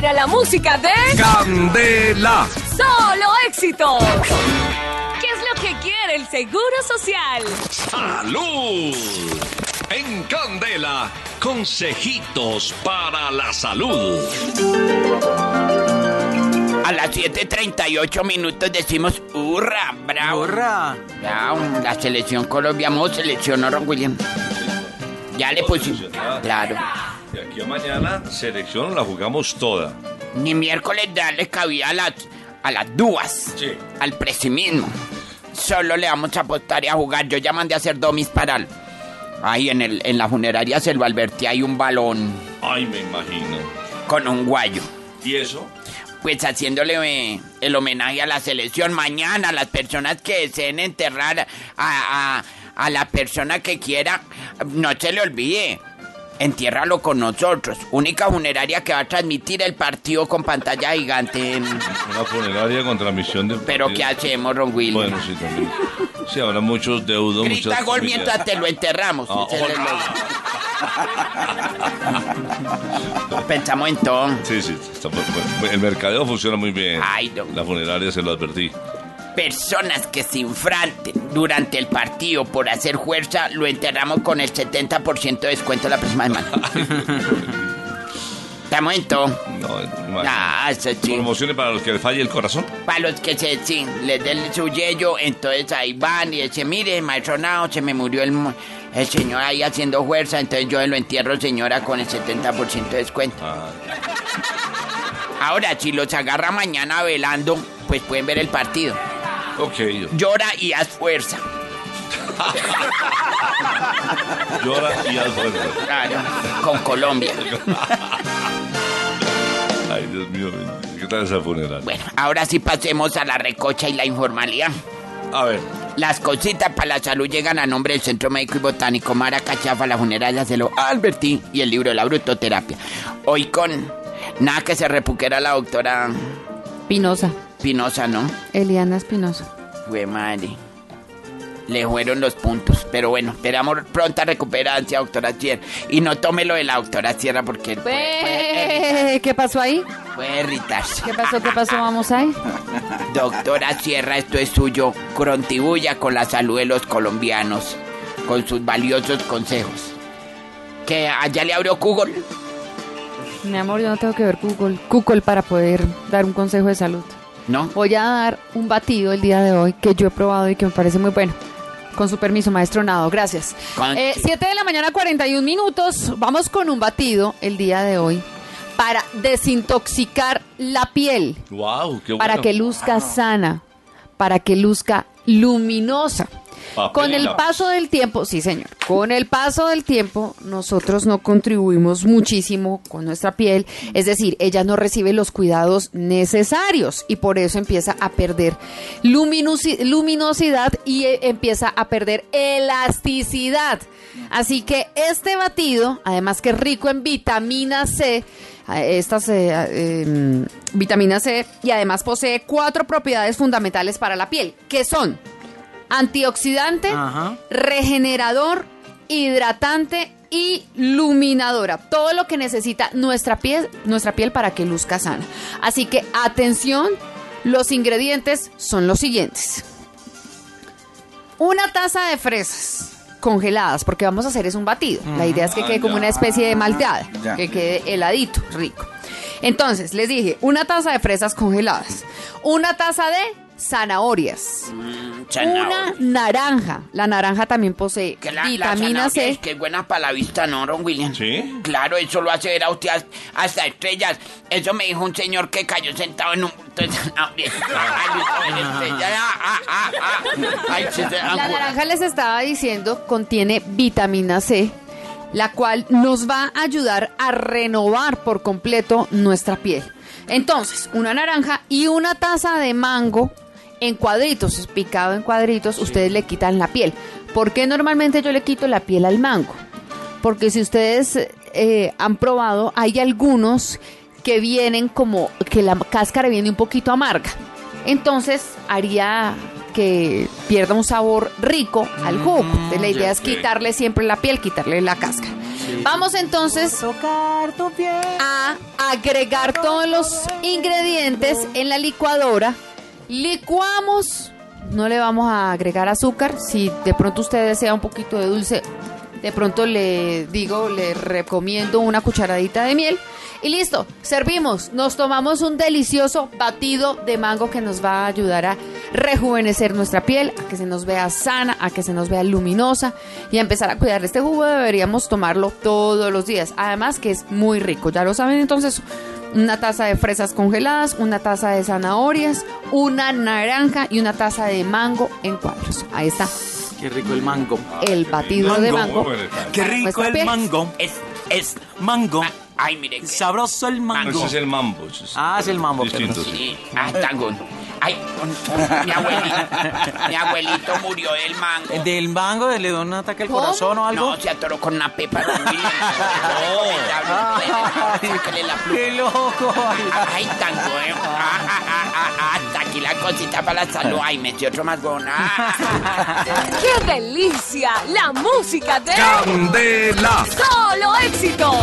aire la música de Candela. Solo Éxitos. ¿Qué es lo que quiere el Seguro Social? Salud. En Candela, consejitos para la salud. A las 7.38 minutos decimos hurra, bravo. Hurra. Bravo, la selección colombiana, selección Ron William. Ya le pusimos. Claro. Aquí a mañana, selección la jugamos toda. Ni miércoles darle cabida a las, a las dúas. Sí. Al pesimismo. Solo le vamos a apostar y a jugar. Yo ya mandé a hacer domis para el- Ahí en, el, en la funeraria se lo advertí, hay un balón Ay, me imagino. con un guayo. ¿Y eso? Pues haciéndole eh, el homenaje a la selección mañana, a las personas que deseen enterrar a, a- a la persona que quiera, no se le olvide, entiérralo con nosotros. Única funeraria que va a transmitir el partido con pantalla gigante. Una funeraria con transmisión de. Pero ¿qué hacemos, Ron Will? Bueno, sí, también. Sí, habrá muchos deudos, Grita muchas gol familias. mientras te lo enterramos. Ah, logro. Pensamos en todo. Sí, sí, está el mercadeo funciona muy bien. Ay, no. La funeraria se lo advertí. Personas que se infranten durante el partido por hacer fuerza, lo enterramos con el 70% de descuento la próxima semana. Estamos en todo. No, imagínate. Ah, sí. Promociones para los que les falle el corazón. Para los que se, sí, les den su yello, entonces ahí van y dicen, mire, maestro Nao, se me murió el, el señor ahí haciendo fuerza, entonces yo lo entierro, señora, con el 70% de descuento. Ah, Ahora, si los agarra mañana velando, pues pueden ver el partido. Ok. Llora y haz fuerza. Llora y haz fuerza. Claro, con Colombia. Ay, Dios mío. ¿Qué tal esa funeraria? Bueno, ahora sí pasemos a la recocha y la informalidad. A ver. Las cositas para la salud llegan a nombre del Centro Médico y Botánico Mara Cachafa, la funeraria de lo Albertín y el libro de la brutoterapia. Hoy con nada que se repuquera la doctora Pinoza, Pinoza, ¿no? Eliana Espinosa. Fue madre. Le fueron los puntos. Pero bueno, esperamos pronta recuperancia, doctora Sierra. Y no tome lo de la doctora Sierra porque ¿Qué pasó ahí? puede irritarse. ¿Qué pasó? ¿Qué pasó? Vamos ahí. Doctora Sierra, esto es suyo. Contribuya con la salud de los colombianos con sus valiosos consejos. Que allá le abrió Google. Mi amor, yo no tengo que ver Google, Google para poder dar un consejo de salud. ¿No? Voy a dar un batido el día de hoy que yo he probado y que me parece muy bueno. Con su permiso, maestro Nado, gracias. Con- Eh, 7 de la mañana, 41 minutos. Vamos con un batido el día de hoy para desintoxicar la piel, Wow, qué bueno. para que luzca sana, para que luzca luminosa. Con el paso del tiempo, sí señor, con el paso del tiempo nosotros no contribuimos muchísimo con nuestra piel, es decir, ella no recibe los cuidados necesarios y por eso empieza a perder luminosi- luminosidad y eh, empieza a perder elasticidad. Así que este batido, además que es rico en vitamina C, estas eh, eh, vitamina C y además posee cuatro propiedades fundamentales para la piel, que son antioxidante, Ajá. regenerador, hidratante y luminadora. Todo lo que necesita nuestra piel, nuestra piel para que luzca sana. Así que atención, los ingredientes son los siguientes. Una taza de fresas congeladas, porque vamos a hacer es un batido. La idea es que quede como una especie de malteada, Ya. que quede heladito, rico. Entonces, les dije, una taza de fresas congeladas, una taza de zanahorias, Zanahoria. una naranja. La naranja también posee Que la, la vitamina C. es que es buena para la vista, ¿no, Ron William? ¿Sí? Claro, eso lo hace ver a usted hasta- estrellas. Eso me dijo un señor que cayó sentado en un bulto de estrellas. Ah, ah, ah, La naranja les estaba diciendo contiene vitamina C, la cual nos va a ayudar a renovar por completo nuestra piel. Entonces, una naranja y una taza de mango en cuadritos, es picado en cuadritos, ustedes le quitan la piel. ¿Por qué normalmente yo le quito la piel al mango? Porque si ustedes eh, han probado, hay algunos que vienen como que la cáscara viene un poquito amarga. Entonces haría que pierda un sabor rico al jugo. Entonces, la idea es quitarle siempre la piel, quitarle la cáscara. Vamos entonces a agregar todos los ingredientes en la licuadora. Licuamos. No le vamos a agregar azúcar. Si de pronto usted desea un poquito de dulce, de pronto le digo, le recomiendo una cucharadita de miel. Y listo, servimos. Nos tomamos un delicioso batido de mango que nos va a ayudar a rejuvenecer nuestra piel, a que se nos vea sana, a que se nos vea luminosa y a empezar a cuidar este jugo. Deberíamos tomarlo todos los días. Además que es muy rico, ya lo saben. Entonces, una taza de fresas congeladas, una taza de zanahorias, una naranja y una taza de mango en cuadros. Ahí está. Qué rico el mango. El batido de Mango. Qué rico el mango. Es, es, Mango. ay, mire. Sabroso el mango. Ese es el mambo. es Ah, es el mambo, Distinto, sí. Sí, ah, tango. Ay, un- un- mi abuelito, mi abuelito murió del mango. ¿Del mango le dio un ataque al ¿Cómo? corazón o algo? No, se atoró con una pepa. No. La pluma. ¡Qué loco! Ay, eh. Ah, ah, ah, ah, ah, hasta aquí la cosita para la salud. Ay, metí otro más bon. Ah. ¡Qué delicia! La música de Candela. Solo Éxitos.